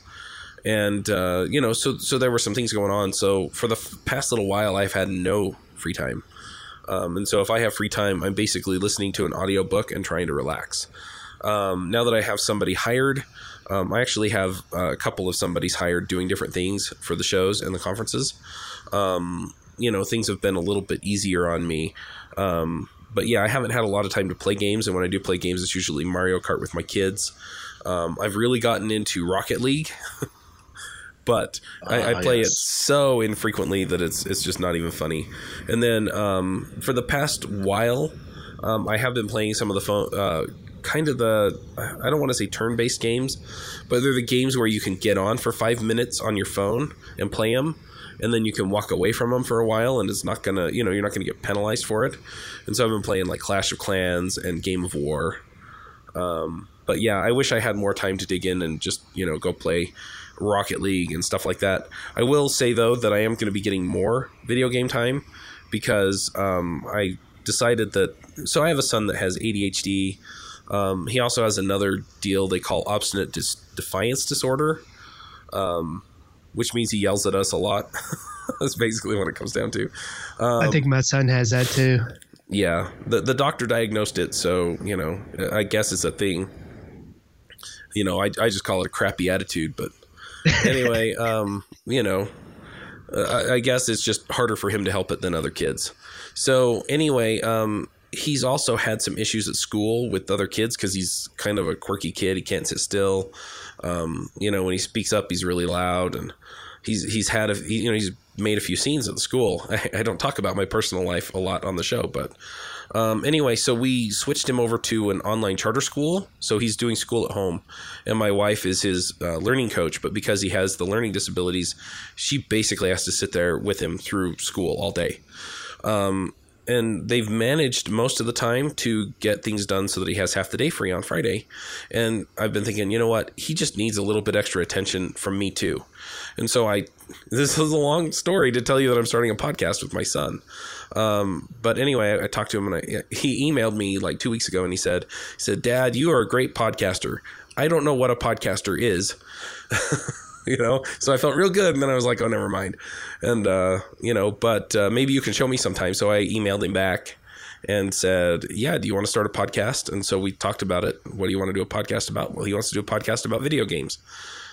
And uh, you know, so so there were some things going on. So for the f- past little while, I've had no free time. Um, and so if I have free time, I'm basically listening to an audiobook and trying to relax. Um, now that I have somebody hired, um, I actually have a couple of somebody's hired doing different things for the shows and the conferences. Um, you know things have been a little bit easier on me. Um, but yeah, I haven't had a lot of time to play games, and when I do play games, it's usually Mario Kart with my kids. Um, I've really gotten into Rocket League, but uh, I, I, ah, play yes. it so infrequently that it's it's just not even funny. And then um, for the past while, um, I have been playing some of the phone. Uh, kind of the I don't want to say turn-based games, but they're the games where you can get on for five minutes on your phone and play them and then you can walk away from them for a while and it's not gonna you know you're not gonna get penalized for it. And so i've been playing like clash of clans and game of war. Um, but yeah i wish i had more time to dig in and just you know go play rocket league and stuff like that. I will say though that i am going to be getting more video game time because um, i decided that so i have a son that has adhd um, he also has another deal they call obstinate dis- defiance disorder. Um, which means he yells at us a lot. That's basically what it comes down to. Um, I think my son has that too. Yeah, the the doctor diagnosed it, so you know, I guess it's a thing. You know, I I just call it a crappy attitude, but anyway, um, you know, I, I, guess it's just harder for him to help it than other kids. So anyway, um, he's also had some issues at school with other kids because he's kind of a quirky kid. He can't sit still. Um, you know, when he speaks up, he's really loud, and he's he's had a he, you know he's made a few scenes at the school. I, I, don't talk about my personal life a lot on the show, but um, anyway, so we switched him over to an online charter school. So he's doing school at home, and my wife is his uh, learning coach. But because he has the learning disabilities, she basically has to sit there with him through school all day. Um, and they've managed most of the time to get things done so that he has half the day free on Friday. And I've been thinking, you know what? He just needs a little bit extra attention from me too. And so I, this is a long story to tell you that I'm starting a podcast with my son. Um, but anyway, I, I, talked to him and I, he emailed me like two weeks ago and he said, he said, Dad, you are a great podcaster. I don't know what a podcaster is. you know, so I felt real good. And then I was like, oh, never mind. And, uh, you know, but uh, maybe you can show me sometime. So I emailed him back and said, yeah, do you want to start a podcast? And so we talked about it. What do you want to do a podcast about? Well, he wants to do a podcast about video games.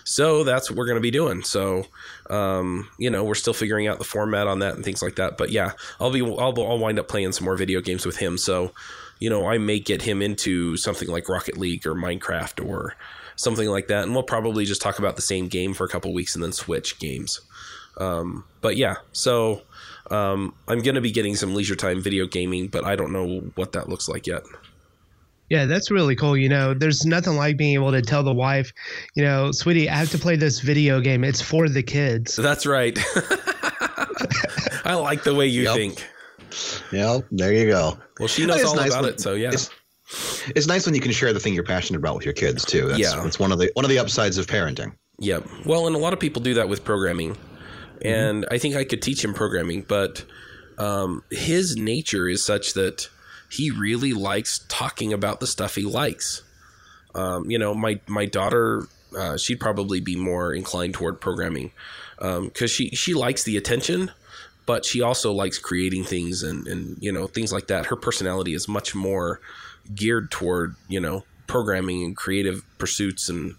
So that's what we're going to be doing. So, um, you know, we're still figuring out the format on that and things like that. But yeah, I'll be, I'll, I'll wind up playing some more video games with him. So, you know, I may get him into something like Rocket League or Minecraft or something like that. And we'll probably just talk about the same game for a couple weeks and then switch games. Um, but yeah, so um, I'm going to be getting some leisure time video gaming, but I don't know what that looks like yet. Yeah, that's really cool. You know, there's nothing like being able to tell the wife, you know, sweetie, I have to play this video game. It's for the kids. That's right. I like the way you yep. think. Yeah, there you go. Well, she knows all nice about when, it, so yeah. It's, it's, nice when you can share the thing you're passionate about with your kids too. That's, yeah, it's one of the one of the upsides of parenting. Yeah, Well, and a lot of people do that with programming, mm-hmm. and. I think I could teach him programming, but um, his nature is such that he really likes talking about the stuff he likes. Um, you know, my my daughter, uh, she'd probably be more inclined toward programming because um, she she likes the attention, but she also likes creating things and and you know things like that. Her personality is much more geared toward you know programming and creative pursuits and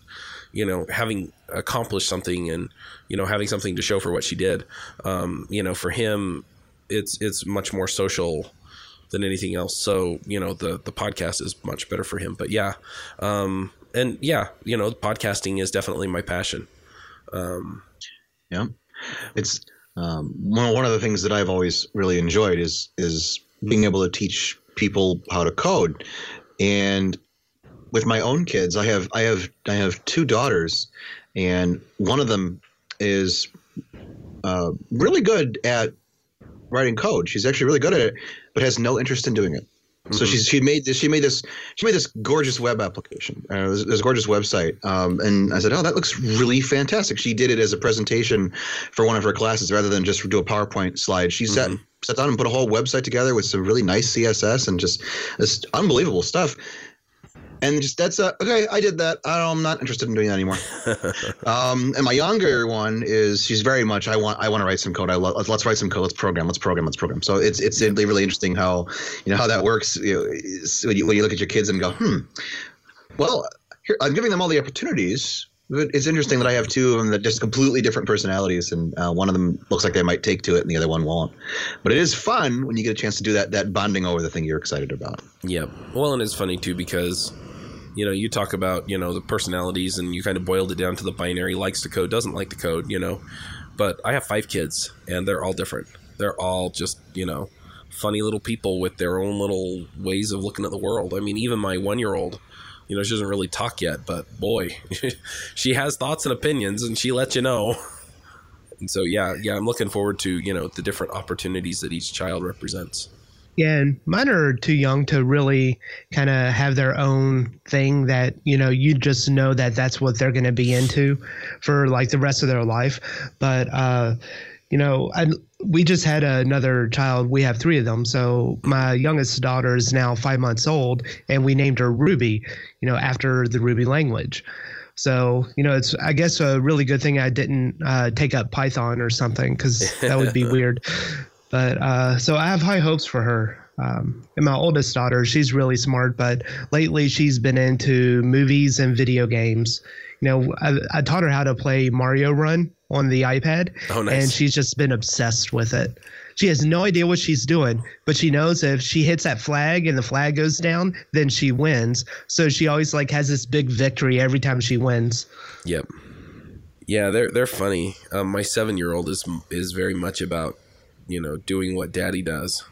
you know having accomplished something and you know having something to show for what she did. Um, you know, for him, it's it's much more social than anything else. So you know the the podcast is much better for him. But yeah, um, and yeah, you know, podcasting is definitely my passion. Um, yeah, it's um, one one of the things that I've always really enjoyed is is being able to teach people how to code, and with my own kids, I have I have I have two daughters, and one of them is uh, really good at writing code. She's actually really good at it, but has no interest in doing it. Mm-hmm. So she's she made this she made this she made this gorgeous web application, uh, this, this, gorgeous website, um, and I said, oh, that looks really fantastic. She did it as a presentation for one of her classes rather than just do a PowerPoint slide. She mm-hmm. sat sat down and put a whole website together with some really nice CSS and just this unbelievable stuff and just that's uh, okay. I did that. I am not interested in doing that anymore. um, and my younger one is she's very much. I want. I want to write some code. I lo- let's, let's write some code. Let's program. Let's program. Let's program. So it's it's really really interesting how you know how that works. You know, when, you, when you look at your kids and go, hmm. Well, here, I'm giving them all the opportunities. It's interesting that I have two of them that just completely different personalities, and uh, one of them looks like they might take to it, and the other one won't. But it is fun when you get a chance to do that that bonding over the thing you're excited about. Yeah, well, and it's funny too because you know, you talk about, you know, the personalities and you kind of boiled it down to the binary likes to code, doesn't like to code, you know. But I have five kids and they're all different. They're all just, you know, funny little people with their own little ways of looking at the world. I mean, even my one year old, you know, she doesn't really talk yet, but boy, she has thoughts and opinions and she lets you know. And so, yeah, yeah, I'm looking forward to, you know, the different opportunities that each child represents. Yeah, and mine are too young to really kind of have their own thing that, you know, you just know that that's what they're going to be into for like the rest of their life. But, uh, you know, I, we just had another child. We have three of them. So my youngest daughter is now five months old, and we named her Ruby, you know, after the Ruby language. So, you know, it's, I guess, a really good thing I didn't uh, take up Python or something because that would be weird. But uh, so I have high hopes for her. Um, and my oldest daughter, she's really smart, but lately she's been into movies and video games. You know, I, I taught her how to play Mario Run on the iPad, oh, nice. and she's just been obsessed with it. She has no idea what she's doing, but she knows if she hits that flag and the flag goes down, then she wins. So she always like has this big victory every time she wins. Yep. Yeah, they're they're funny. Um, my seven year old is is very much about you know doing what daddy does.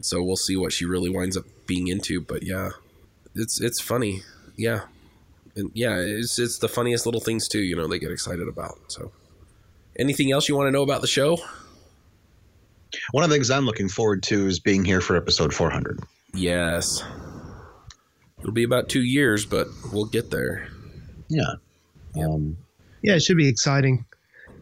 So we'll see what she really winds up being into. But yeah, it's it's funny. Yeah, and yeah, it's it's the funniest little things too. You know, they get excited about. So, anything else you want to know about the show? One of the things I'm looking forward to is being here for episode 400. Yes, it'll be about two years, but we'll get there. Yeah. Um, yeah, it should be exciting.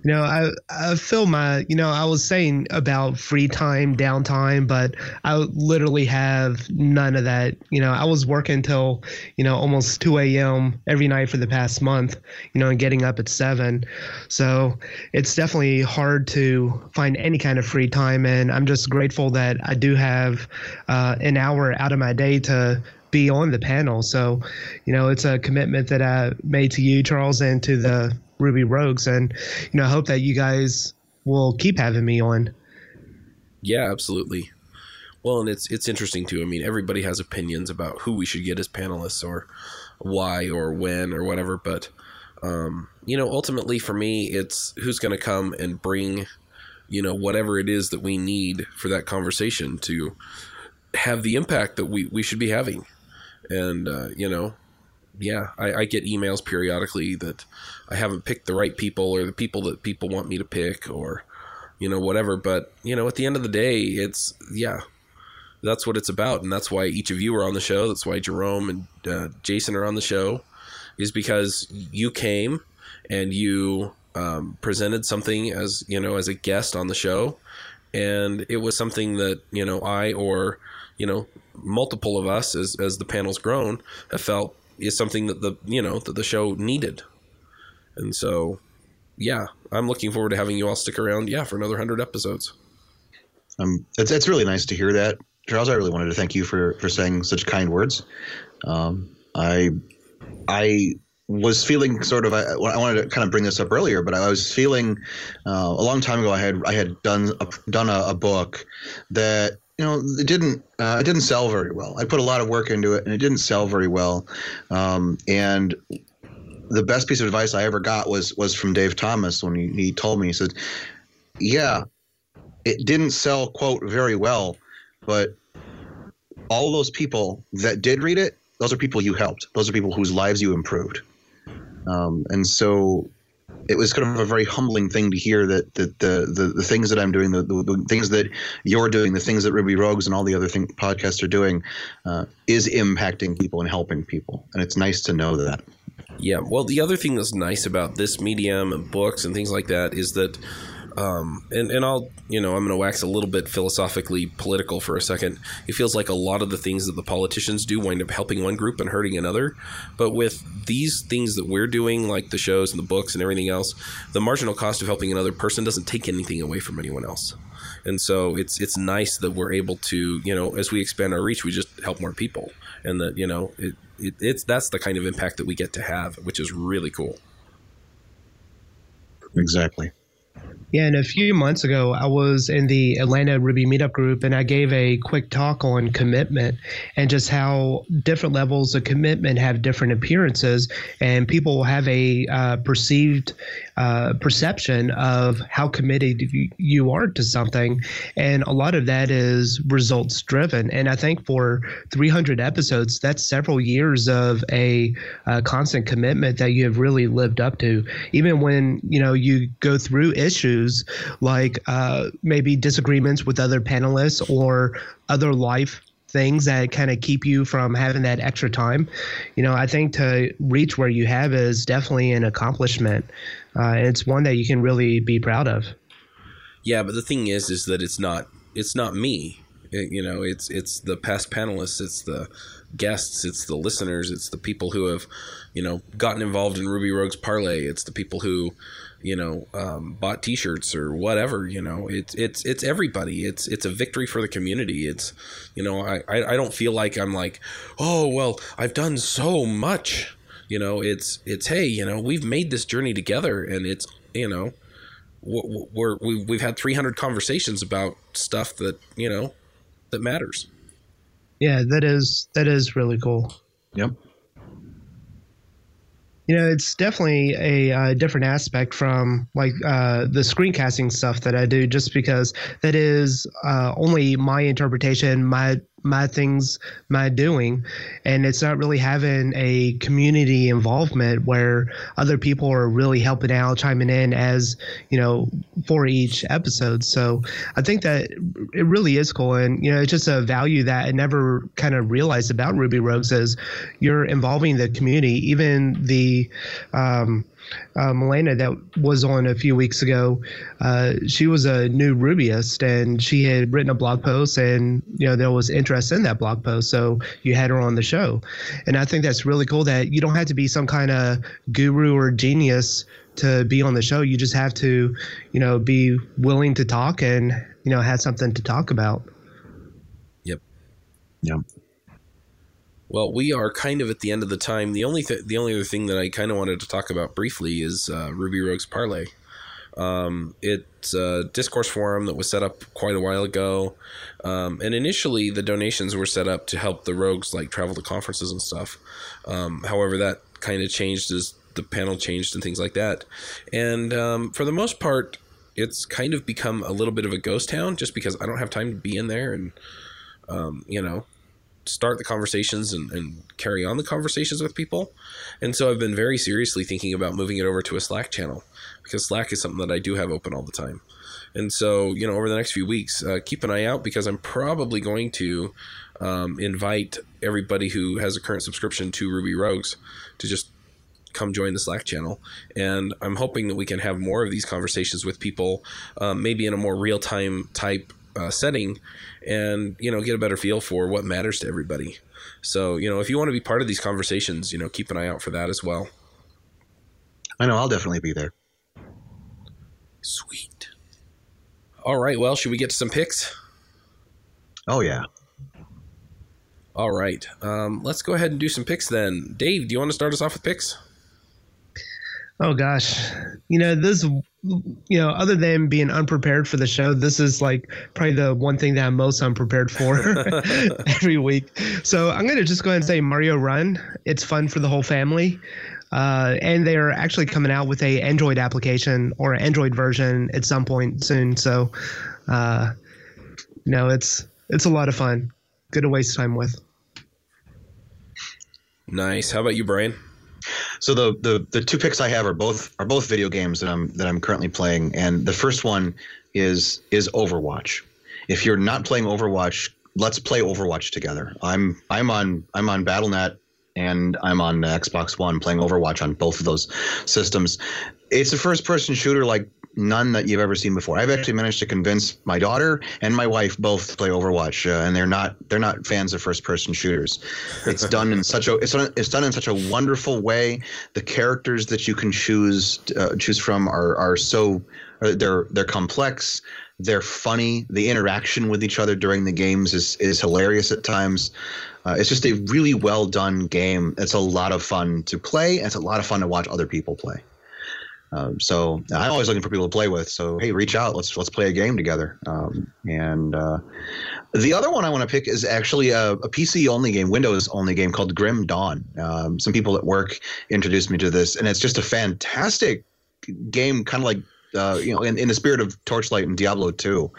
You know, I I feel my you know I was saying about free time, downtime, but I literally have none of that. You know, I was working until you know almost two a.m. every night for the past month. You know, and getting up at seven, so it's definitely hard to find any kind of free time. And I'm just grateful that I do have uh, an hour out of my day to be on the panel. So, you know, it's a commitment that I made to you, Charles, and to the Ruby Rogues, and you know, I hope that you guys will keep having me on. Yeah, absolutely. Well, and it's it's interesting too. I mean, everybody has opinions about who we should get as panelists or why or when or whatever, but um, you know, ultimately for me, it's who's going to come and bring you know whatever it is that we need for that conversation to have the impact that we we should be having, and uh, you know, yeah, I, I, get emails periodically that I haven't picked the right people or the people that people want me to pick or you know whatever. But you know, at the end of the day, it's yeah, that's what it's about, and that's why each of you are on the show. That's why Jerome and uh, Jason are on the show, is because you came and you um, presented something as you know as a guest on the show, and it was something that you know I or you know multiple of us as as the panel's grown have felt is something that the you know that the show needed, and so yeah, I'm looking forward to having you all stick around. Yeah, for another hundred episodes. Um, it's it's really nice to hear that, Charles. I really wanted to thank you for for saying such kind words. Um, I I was feeling sort of I, I, wanted to kind of bring this up earlier, but I was feeling uh, a long time ago I had I had done a, done a, a book that you know, it didn't uh, it didn't sell very well. I put a lot of work into it, and it didn't sell very well. Um, and the best piece of advice I ever got was was from Dave Thomas when he, he told me he said, "Yeah, it didn't sell quote very well, but all those people that did read it, those are people you helped. Those are people whose lives you improved." Um, and so it was kind of a very humbling thing to hear that, that the, the, the things that I'm doing, the, the, the, things that you're doing, the things that Ruby Rogues and all the other thing, podcasts are doing, uh, is impacting people and helping people, and it's nice to know that. Yeah, well, the other thing that's nice about this medium and books and things like that is that um, and, and I'll, you know, I'm going to wax a little bit philosophically political for a second. It feels like a lot of the things that the politicians do wind up helping one group and hurting another. But with these things that we're doing, like the shows and the books and everything else, the marginal cost of helping another person doesn't take anything away from anyone else. And so it's it's nice that we're able to, you know, as we expand our reach, we just help more people, and that you know, it, it it's that's the kind of impact that we get to have, which is really cool. Exactly. Yeah, and a few months ago, I was in the Atlanta Ruby Meetup group and I gave a quick talk on commitment and just how different levels of commitment have different appearances, and people have a uh, perceived uh, perception of how committed you are to something. And a lot of that is results driven. And I think for 300 episodes, that's several years of a uh, constant commitment that you have really lived up to. Even when, you know, you go through issues like uh, maybe disagreements with other panelists or other life things that kind of keep you from having that extra time. You know, I think to reach where you have is definitely an accomplishment. Uh, it's one that you can really be proud of. Yeah, but the thing is, is that it's not it's not me. It, you know, it's it's the past panelists, it's the guests, it's the listeners, it's the people who have, you know, gotten involved in Ruby Rogues Parlay. It's the people who you know, um, bought T-shirts or whatever. You know, it's it's it's everybody. It's it's a victory for the community. It's you know, I I don't feel like I'm like, oh well, I've done so much. You know, it's it's hey, you know, we've made this journey together, and it's you know, we're, we we've had 300 conversations about stuff that you know that matters. Yeah, that is that is really cool. Yep. You know, it's definitely a uh, different aspect from like uh, the screencasting stuff that I do, just because that is uh, only my interpretation, my my things, my doing, and it's not really having a community involvement where other people are really helping out, chiming in as you know for each episode. So I think that it really is cool, and you know it's just a value that I never kind of realized about Ruby Rogues is you're involving the community, even the um, uh, Milena that was on a few weeks ago, uh, she was a new Rubyist and she had written a blog post and, you know, there was interest in that blog post. So you had her on the show. And I think that's really cool that you don't have to be some kind of guru or genius to be on the show. You just have to, you know, be willing to talk and, you know, have something to talk about. Yep. Yep. Well, we are kind of at the end of the time. The only th- the only other thing that I kind of wanted to talk about briefly is uh, Ruby Rogues Parlay. Um, it's a discourse forum that was set up quite a while ago, um, and initially the donations were set up to help the rogues like travel to conferences and stuff. Um, however, that kind of changed as the panel changed and things like that. And um, for the most part, it's kind of become a little bit of a ghost town just because I don't have time to be in there and um, you know start the conversations and, and, carry on the conversations with people. And so I've been very seriously thinking about moving it over to a Slack channel because Slack is something that I do have open all the time. And so, you know, over the next few weeks, uh, keep an eye out because I'm probably going to um, invite everybody who has a current subscription to Ruby Rogues to just come join the Slack channel. And I'm hoping that we can have more of these conversations with people, um, maybe in a more real time type uh, setting and you know get a better feel for what matters to everybody. So you know if you want to be part of these conversations you know keep an eye out for that as well. I know i'll definitely be there. Sweet. All right well should we get to some picks? Oh yeah. All right um, let's go ahead and do some picks then. Dave do you want to start us off with picks? Oh gosh, you know this. You know, other than being unprepared for the show, this is like probably the one thing that I'm most unprepared for every week. So I'm gonna just go ahead and say Mario Run. It's fun for the whole family. Uh, and they're actually coming out with a Android application or an Android version at some point soon. So, uh, no, it's it's a lot of fun. Good to waste time with. Nice. How about you, Brian? So the, the the two picks I have are both are both video games that I'm that I'm currently playing, and the first one is is Overwatch. If you're not playing Overwatch, let's play Overwatch together. I'm I'm on I'm on BattleNet and I'm on Xbox One playing Overwatch on both of those systems. It's a first person shooter like none that you've ever seen before. I've actually managed to convince my daughter and my wife both to play Overwatch, uh, and they're not they're not fans of first person shooters. It's done in such a it's done, it's done in such a wonderful way. The characters that you can choose uh, choose from are are so uh, they're they're complex. They're funny. The interaction with each other during the games is is hilarious at times. Uh, it's just a really well done game. It's a lot of fun to play. And it's a lot of fun to watch other people play. Um, so I'm always looking for people to play with. So hey, reach out. Let's let's play a game together. Um, and uh, the other one I want to pick is actually a, a, PC only game, Windows only game called Grim Dawn. Um, some people at work introduced me to this, and it's just a fantastic game, kind of like. Uh, you know, in, in the spirit of Torchlight and Diablo 2,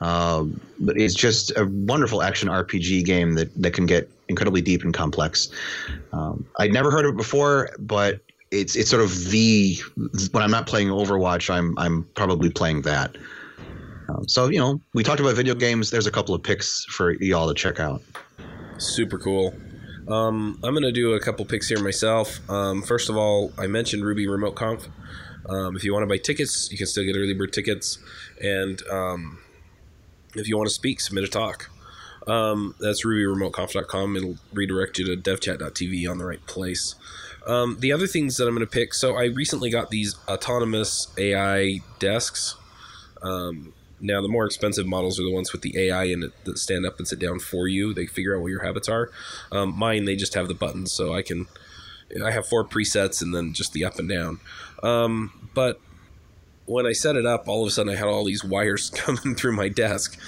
um, but it's just a wonderful action RPG game that, that can get incredibly deep and complex. Um, I'd never heard of it before, but it's it's sort of the when I'm not playing Overwatch, I'm I'm probably playing that. Um, so you know, we talked about video games. There's a couple of picks for y'all to check out. Super cool. Um, I'm going to do a couple picks here myself. Um, first of all, I mentioned Ruby Remote Conf. Um, if you want to buy tickets, you can still get early bird tickets. And um, if you want to speak, submit a talk. Um, that's rubyremoteconf.com. It'll redirect you to devchat.tv on the right place. Um, the other things that I'm going to pick. So I recently got these autonomous AI desks. Um, now the more expensive models are the ones with the AI in it that stand up and sit down for you. They figure out what your habits are. Um, mine they just have the buttons, so I can. I have four presets and then just the up and down. Um, but when I set it up, all of a sudden I had all these wires coming through my desk.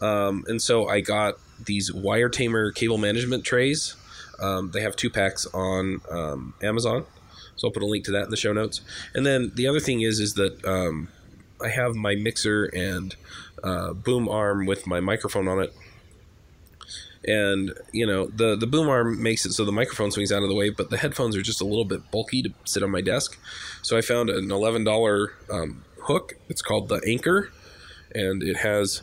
Um, and so I got these wire tamer cable management trays. Um, they have two packs on um, Amazon. So I'll put a link to that in the show notes. And then the other thing is, is that um, I have my mixer and uh, boom arm with my microphone on it. And you know the the boom arm makes it so the microphone swings out of the way, but the headphones are just a little bit bulky to sit on my desk. So I found an eleven dollar um, hook. It's called the Anker, and it has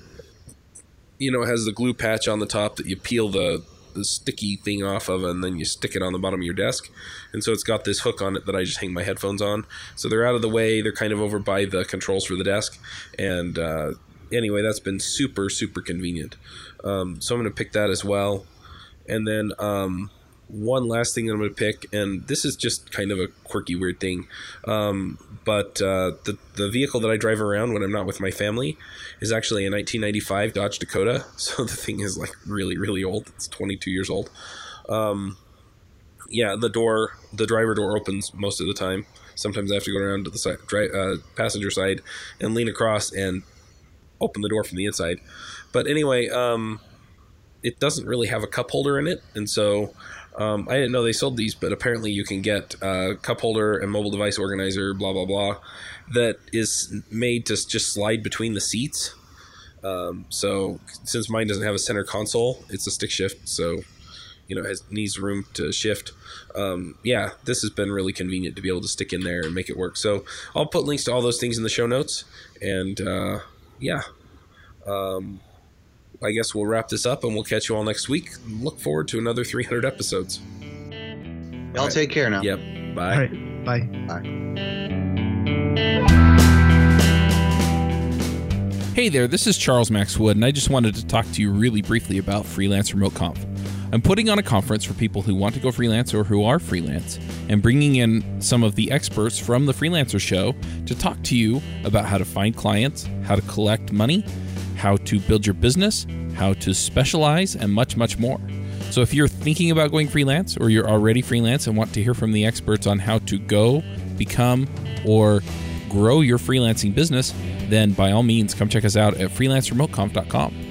you know it has the glue patch on the top that you peel the the sticky thing off of and then you stick it on the bottom of your desk. And so it's got this hook on it that i just hang my headphones on. So they're out of the way. They're kind of over by the controls for the desk. And uh, anyway that's been super super convenient um, so i'm going to pick that as well and then um, one last thing that I'm going to pick, and this is just kind of a quirky, weird thing, um, but uh, the the vehicle that I drive around when I'm not with my family is actually a 1995 Dodge Dakota. So the thing is like really, really old. It's 22 years old. Um, yeah, the door, the driver door opens most of the time. Sometimes I have to go around to the side, uh, passenger side and lean across and open the door from the inside. But anyway, um, it doesn't really have a cup holder in it, and so um, I didn't know they sold these, but apparently you can get a cup holder and mobile device organizer, blah blah blah, that is made to just slide between the seats. Um, so since mine doesn't have a center console, it's a stick shift, so you know it has, needs room to shift. Um, yeah, this has been really convenient to be able to stick in there and make it work. So I'll put links to all those things in the show notes, and uh, yeah. Um, I guess we'll wrap this up and we'll catch you all next week. Look forward to another 300 episodes. Y'all right. take care now. Yep. Bye. All right. Bye. Hey there, this is Charles Max Wood, and I just wanted to talk to you really briefly about Freelance Remote Conf. I'm putting on a conference for people who want to go freelance or who are freelance, and bringing in some of the experts from the Freelancer Show to talk to you about how to find clients, how to collect money, how to build your business, how to specialize, and much, much more. So if you're thinking about going freelance or you're already freelance and want to hear from the experts on how to go, become, or grow your freelancing business, then by all means come check us out at freelanceremoteconf.com.